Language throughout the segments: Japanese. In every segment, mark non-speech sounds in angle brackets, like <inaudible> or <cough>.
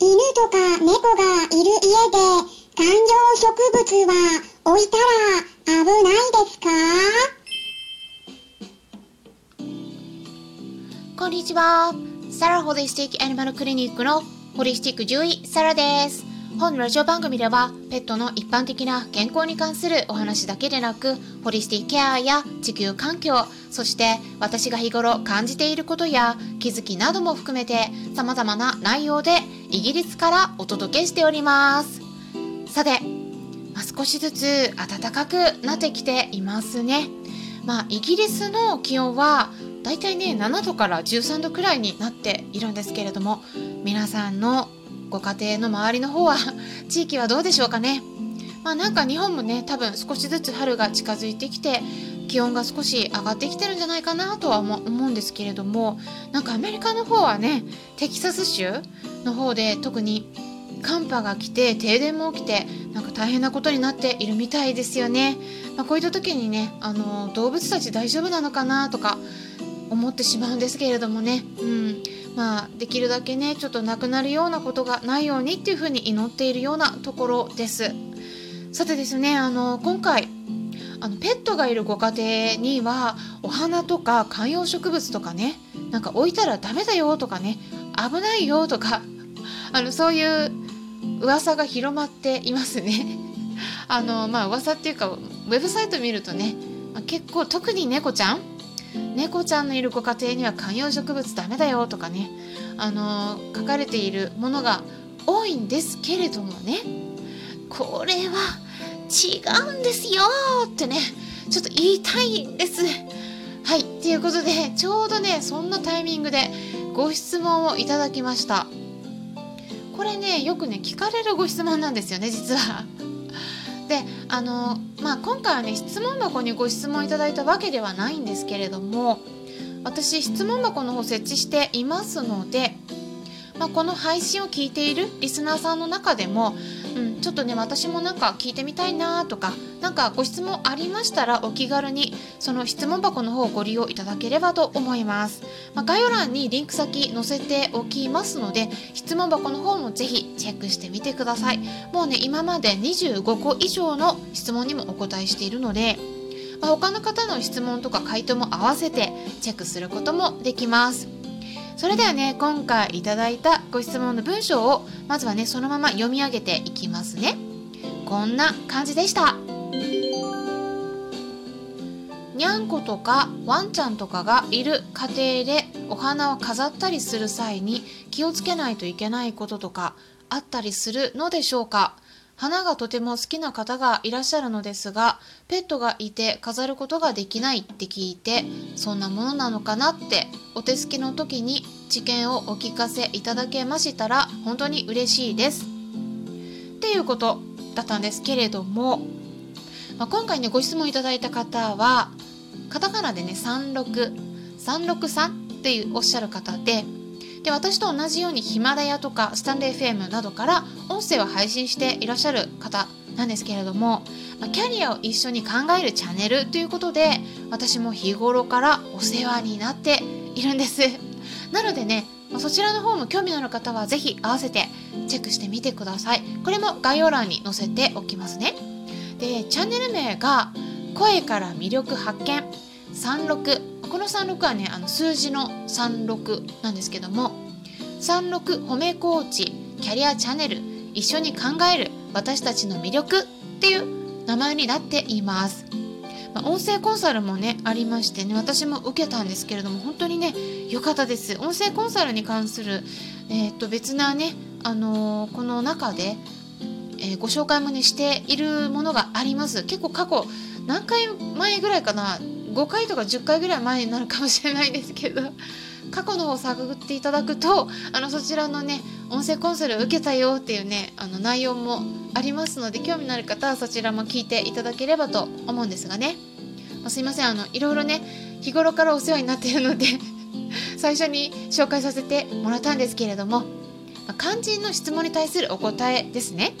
犬とか猫がいる家で観葉植物は置いたら危ないですか？こんにちは。サラホリスティックアニマルクリニックのホリスティック獣医サラです。本ラジオ番組ではペットの一般的な健康に関するお話だけでなくホリスティケアや地球環境そして私が日頃感じていることや気づきなども含めて様々な内容でイギリスからお届けしております。さて、まあ、少しずつ暖かくなってきていますね。まあイギリスの気温はだいたいね7度から13度くらいになっているんですけれども皆さんのご家庭の周りの方は <laughs> 地域はどうでしょうかね。まあなんか日本もね多分少しずつ春が近づいてきて気温が少し上がってきてるんじゃないかなとは思うんですけれどもなんかアメリカの方はねテキサス州の方で特に寒波が来て停電も起きてなんか大変なことになっているみたいですよね、まあ、こういった時にねあの動物たち大丈夫なのかなとか思ってしまうんですけれどもね、うん。まあ、できるだけねちょっとなくなるようなことがないようにっていうふうに祈っているようなところです。さてですねあの今回あのペットがいるご家庭にはお花とか観葉植物とかねなんか置いたらダメだよとかね危ないよとか <laughs> あのそういう噂が広まっていますね。<laughs> あのまあ噂っていうかウェブサイト見るとね、まあ、結構特に猫ちゃん猫ちゃんのいるご家庭には観葉植物ダメだよとかねあの書かれているものが多いんですけれどもねこれは違うんですよってねちょっと言いたいんです。はいということでちょうどねそんなタイミングでご質問をいただきました。これねよくね聞かれるご質問なんですよね実は。であのまあ今回はね質問箱にご質問いただいたわけではないんですけれども私質問箱の方設置していますので、まあ、この配信を聞いているリスナーさんの中でも、うん、ちょっとね私もなんか聞いてみたいなとか何かご質問ありましたらお気軽にその質問箱の方をご利用いただければと思います、まあ、概要欄にリンク先載せておきますので質問箱の方もぜひチェックしてみてください。もうね今まで25個以上の質問にもお答えしているのでまあ、他の方の質問とか回答も合わせてチェックすることもできます。それではね今回いただいたご質問の文章をまずはねそのまま読み上げていきますね。こんな感じでした。にゃんことかワンちゃんとかがいる家庭でお花を飾ったりする際に気をつけないといけないこととかあったりするのでしょうか？花がとても好きな方がいらっしゃるのですがペットがいて飾ることができないって聞いてそんなものなのかなってお手すきの時に知見をお聞かせいただけましたら本当に嬉しいです。っていうことだったんですけれども、まあ、今回ねご質問いただいた方はカタカナでね36363っていうおっしゃる方でで私と同じようにヒマラヤとかスタンレー FM などから音声を配信していらっしゃる方なんですけれども、キャリアを一緒に考えるチャンネルということで私も日頃からお世話になっているんです。<laughs> なのでねそちらの方も興味のある方はぜひ合わせてチェックしてみてください。これも概要欄に載せておきますね。でチャンネル名が声から魅力発見36この36はねあの数字の36なんですけども36褒めコーチキャリアチャンネル一緒に考える私たちの魅力っていう名前になっています、まあ、音声コンサルもねありましてね私も受けたんですけれども本当にね良かったです。音声コンサルに関する、えー、っと別なねあのー、この中で、えー、ご紹介もねしているものがあります。結構過去何回前ぐらいかな5回とか10回ぐらい前になるかもしれないですけど <laughs> 過去の方を探っていただくとあのそちらのね音声コンサルを受けたよっていうねあの内容もありますので興味のある方はそちらも聞いていただければと思うんですがね、まあ、すいませんあのいろいろね日頃からお世話になっているので <laughs> 最初に紹介させてもらったんですけれども、まあ、肝心の質問に対するお答えですね。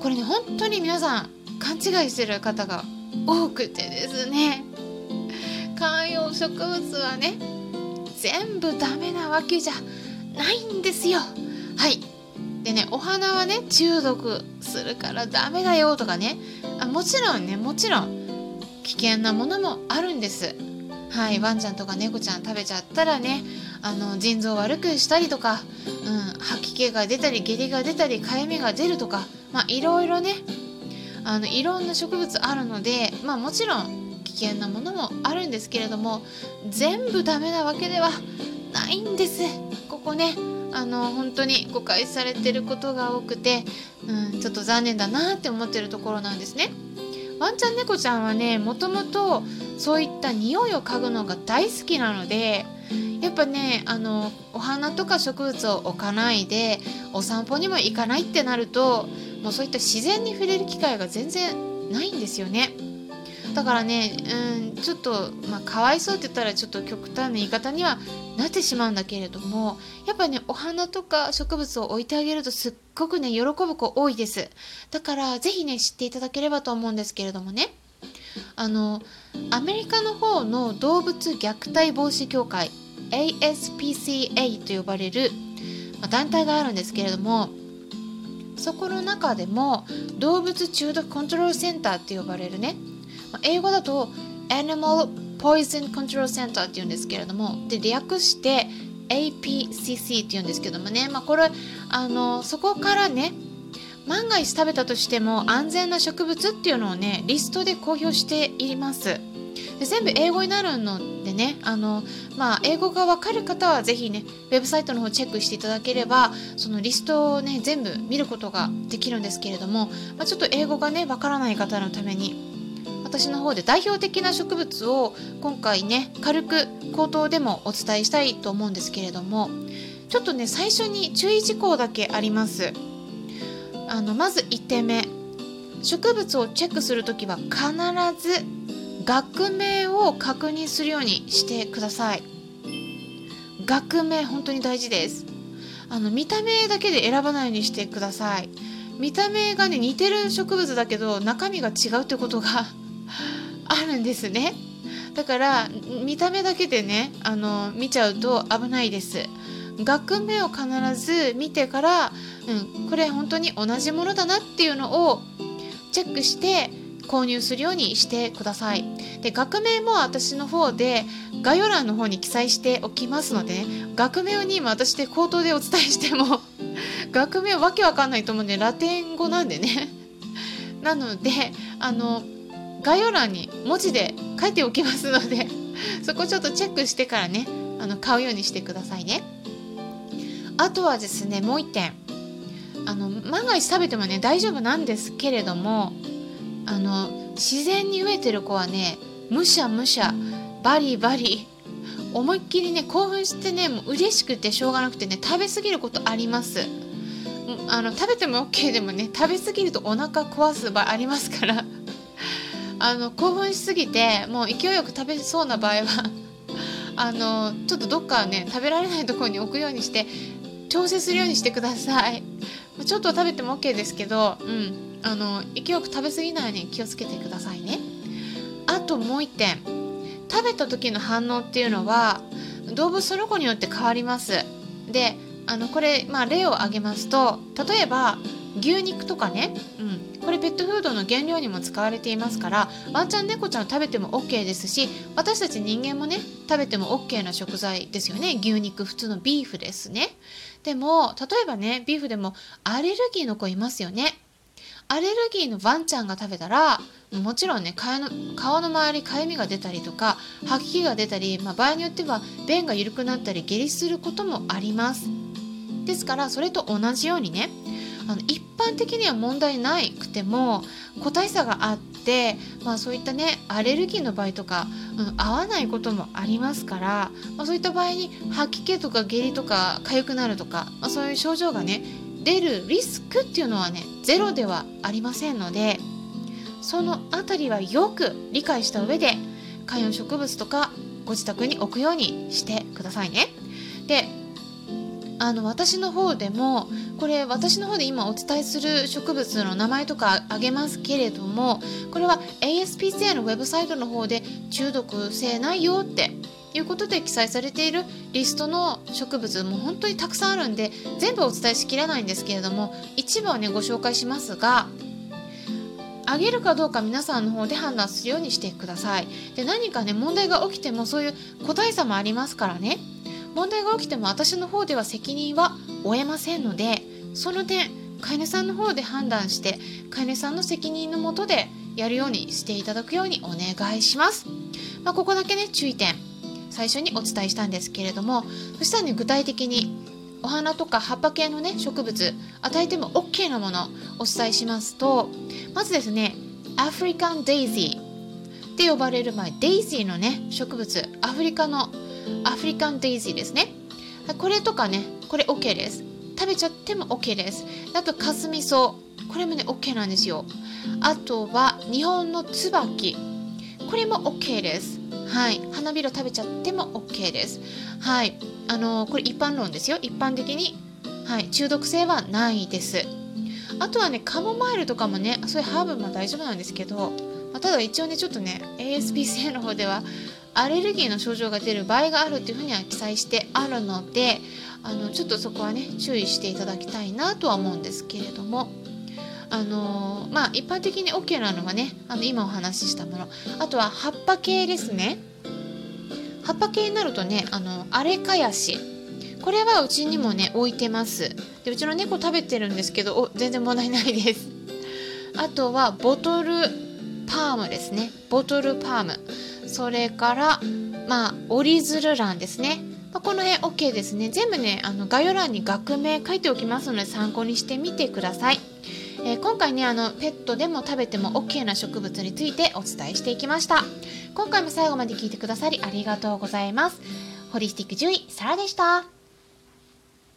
これね本当に皆さん勘違いしてる方が多くてですね観葉植物はね全部ダメなわけじゃないんですよ。はい。でねお花はね中毒するからダメだよとかね。あもちろんねもちろん危険なものもあるんです。はい。ワンちゃんとか猫ちゃん食べちゃったらねあの腎臓を悪くしたりとか、うん、吐き気が出たり下痢が出たりかゆみが出るとかまあいろいろねあのいろんな植物あるのでまあもちろん危険なものもあるんですけれども全部ダメなわけではないんですここねあの本当に誤解されてることが多くて、うん、ちょっと残念だなって思ってるところなんですね。ワンちゃん猫ちゃんはねもともとそういった匂いを嗅ぐのが大好きなのでやっぱねあのお花とか植物を置かないでお散歩にも行かないってなるともうそういった自然に触れる機会が全然ないんですよね。だからね、うん、ちょっと、まあ、かわいそうって言ったらちょっと極端な言い方にはなってしまうんだけれどもやっぱねお花とか植物を置いてあげるとすっごくね喜ぶ子多いです。だから是非ね知っていただければと思うんですけれどもね。あのアメリカの方の動物虐待防止協会 ASPCA と呼ばれる、ま、団体があるんですけれどもそこの中でも動物中毒コントロールセンターって呼ばれるね英語だと Animal Poison Control Center っていうんですけれどもで略して APCC っていうんですけどもね、まあ、これあのそこからね万が一食べたとしても安全な植物っていうのをねリストで公表しています。で全部英語になるのでねあの、まあ、英語がわかる方はぜひねウェブサイトの方チェックしていただければそのリストをね全部見ることができるんですけれども、まあ、ちょっと英語がねわからない方のために私の方で代表的な植物を今回ね軽く口頭でもお伝えしたいと思うんですけれどもちょっとね最初に注意事項だけあります。あのまず1点目。植物をチェックする時は必ず学名を確認するようにしてください。学名本当に大事です。あの見た目だけで選ばないようにしてください。見た目がね似てる植物だけど中身が違うってことがあるんですね。だから見た目だけでねあの見ちゃうと危ないです。学名を必ず見てから、うん、これ本当に同じものだなっていうのをチェックして購入するようにしてください。で学名も私の方で概要欄の方に記載しておきますので、ね、学名に今私で口頭でお伝えしても <laughs> 学名わけわかんないと思うんでラテン語なんでね。なのであの概要欄に文字で書いておきますので <laughs> そこちょっとチェックしてからねあの買うようにしてくださいね。あとはですねもう1点。あの万が一食べてもね大丈夫なんですけれどもあの自然に飢えてる子はねむしゃむしゃバリバリ思いっきりね興奮してねもう嬉しくてしょうがなくてね食べ過ぎることあります。あの食べても OK でもね食べ過ぎるとお腹壊す場合ありますから。あの興奮しすぎてもう勢いよく食べそうな場合は <laughs> あのちょっとどっかね食べられないところに置くようにして調整するようにしてください。ちょっと食べても OK ですけど、うん、あの勢いよく食べ過ぎないように気をつけてくださいね。あともう1点。食べた時の反応っていうのは動物その子によって変わります。であのこれ、まあ、例を挙げますと例えば牛肉とかね、うん、これペットフードの原料にも使われていますからワンちゃん猫ちゃん食べても OK ですし私たち人間もね食べても OK な食材ですよね。牛肉普通のビーフですね。でも例えばねビーフでもアレルギーの子いますよね。アレルギーのワンちゃんが食べたらもちろんね顔の顔の周りかゆみが出たりとか吐き気が出たり、まあ、場合によっては便が緩くなったり下痢することもあります。ですからそれと同じようにねあの一般的には問題なくても個体差があって、まあ、そういったねアレルギーの場合とか、うん、合わないこともありますから、まあ、そういった場合に吐き気とか下痢とか痒くなるとか、まあ、そういう症状がね出るリスクっていうのはねゼロではありませんのでその辺りはよく理解した上で観葉植物とかご自宅に置くようにしてくださいね。であの私の方でもこれ私の方で今お伝えする植物の名前とかあげますけれどもこれは ASPCA のウェブサイトの方で中毒性ないよっていうことで記載されているリストの植物も本当にたくさんあるんで全部お伝えしきれないんですけれども一部はねご紹介しますがあげるかどうか皆さんの方で判断するようにしてください。で何かね問題が起きてもそういう個体差もありますからね。問題が起きても私の方では責任は負えませんのでその点飼い主さんの方で判断して飼い主さんの責任のもとでやるようにしていただくようにお願いします、まあ、ここだけね注意点最初にお伝えしたんですけれどもそしたらね具体的にお花とか葉っぱ系のね植物与えても OK なものお伝えしますとまずですねアフリカンデイジーって呼ばれる前デイジーのね植物アフリカのアフリカンデイジーですね。これとかねこれ OK です。食べちゃっても OK です。あとかすみそこれもね OK なんですよ。あとは日本の椿。これも OK です。はい。花びら食べちゃっても OK です。はい。あのー、これ一般論ですよ。一般的に。はい。中毒性はないです。あとはねカモマイルとかもねそういうハーブも大丈夫なんですけど、まあ、ただ一応ねちょっとね ASPCA の方ではアレルギーの症状が出る場合があるっていうふうには記載してあるのであのちょっとそこはね注意していただきたいなとは思うんですけれどもあの、まあ一般的に OK なのがねあの今お話ししたものあとは葉っぱ系ですね。葉っぱ系になるとねあのアレカヤシ。これはうちにもね置いてます。でうちの猫食べてるんですけどお全然問題ないです。あとはボトルパームですね。ボトルパーム。それからまあ折り鶴欄ですね、ま、この辺 OK ですね。全部ねあの概要欄に学名書いておきますので参考にしてみてください、えー、今回ねあのペットでも食べても OK な植物についてお伝えしていきました。今回も最後まで聞いてくださりありがとうございます。ホリスティック獣医サラでした。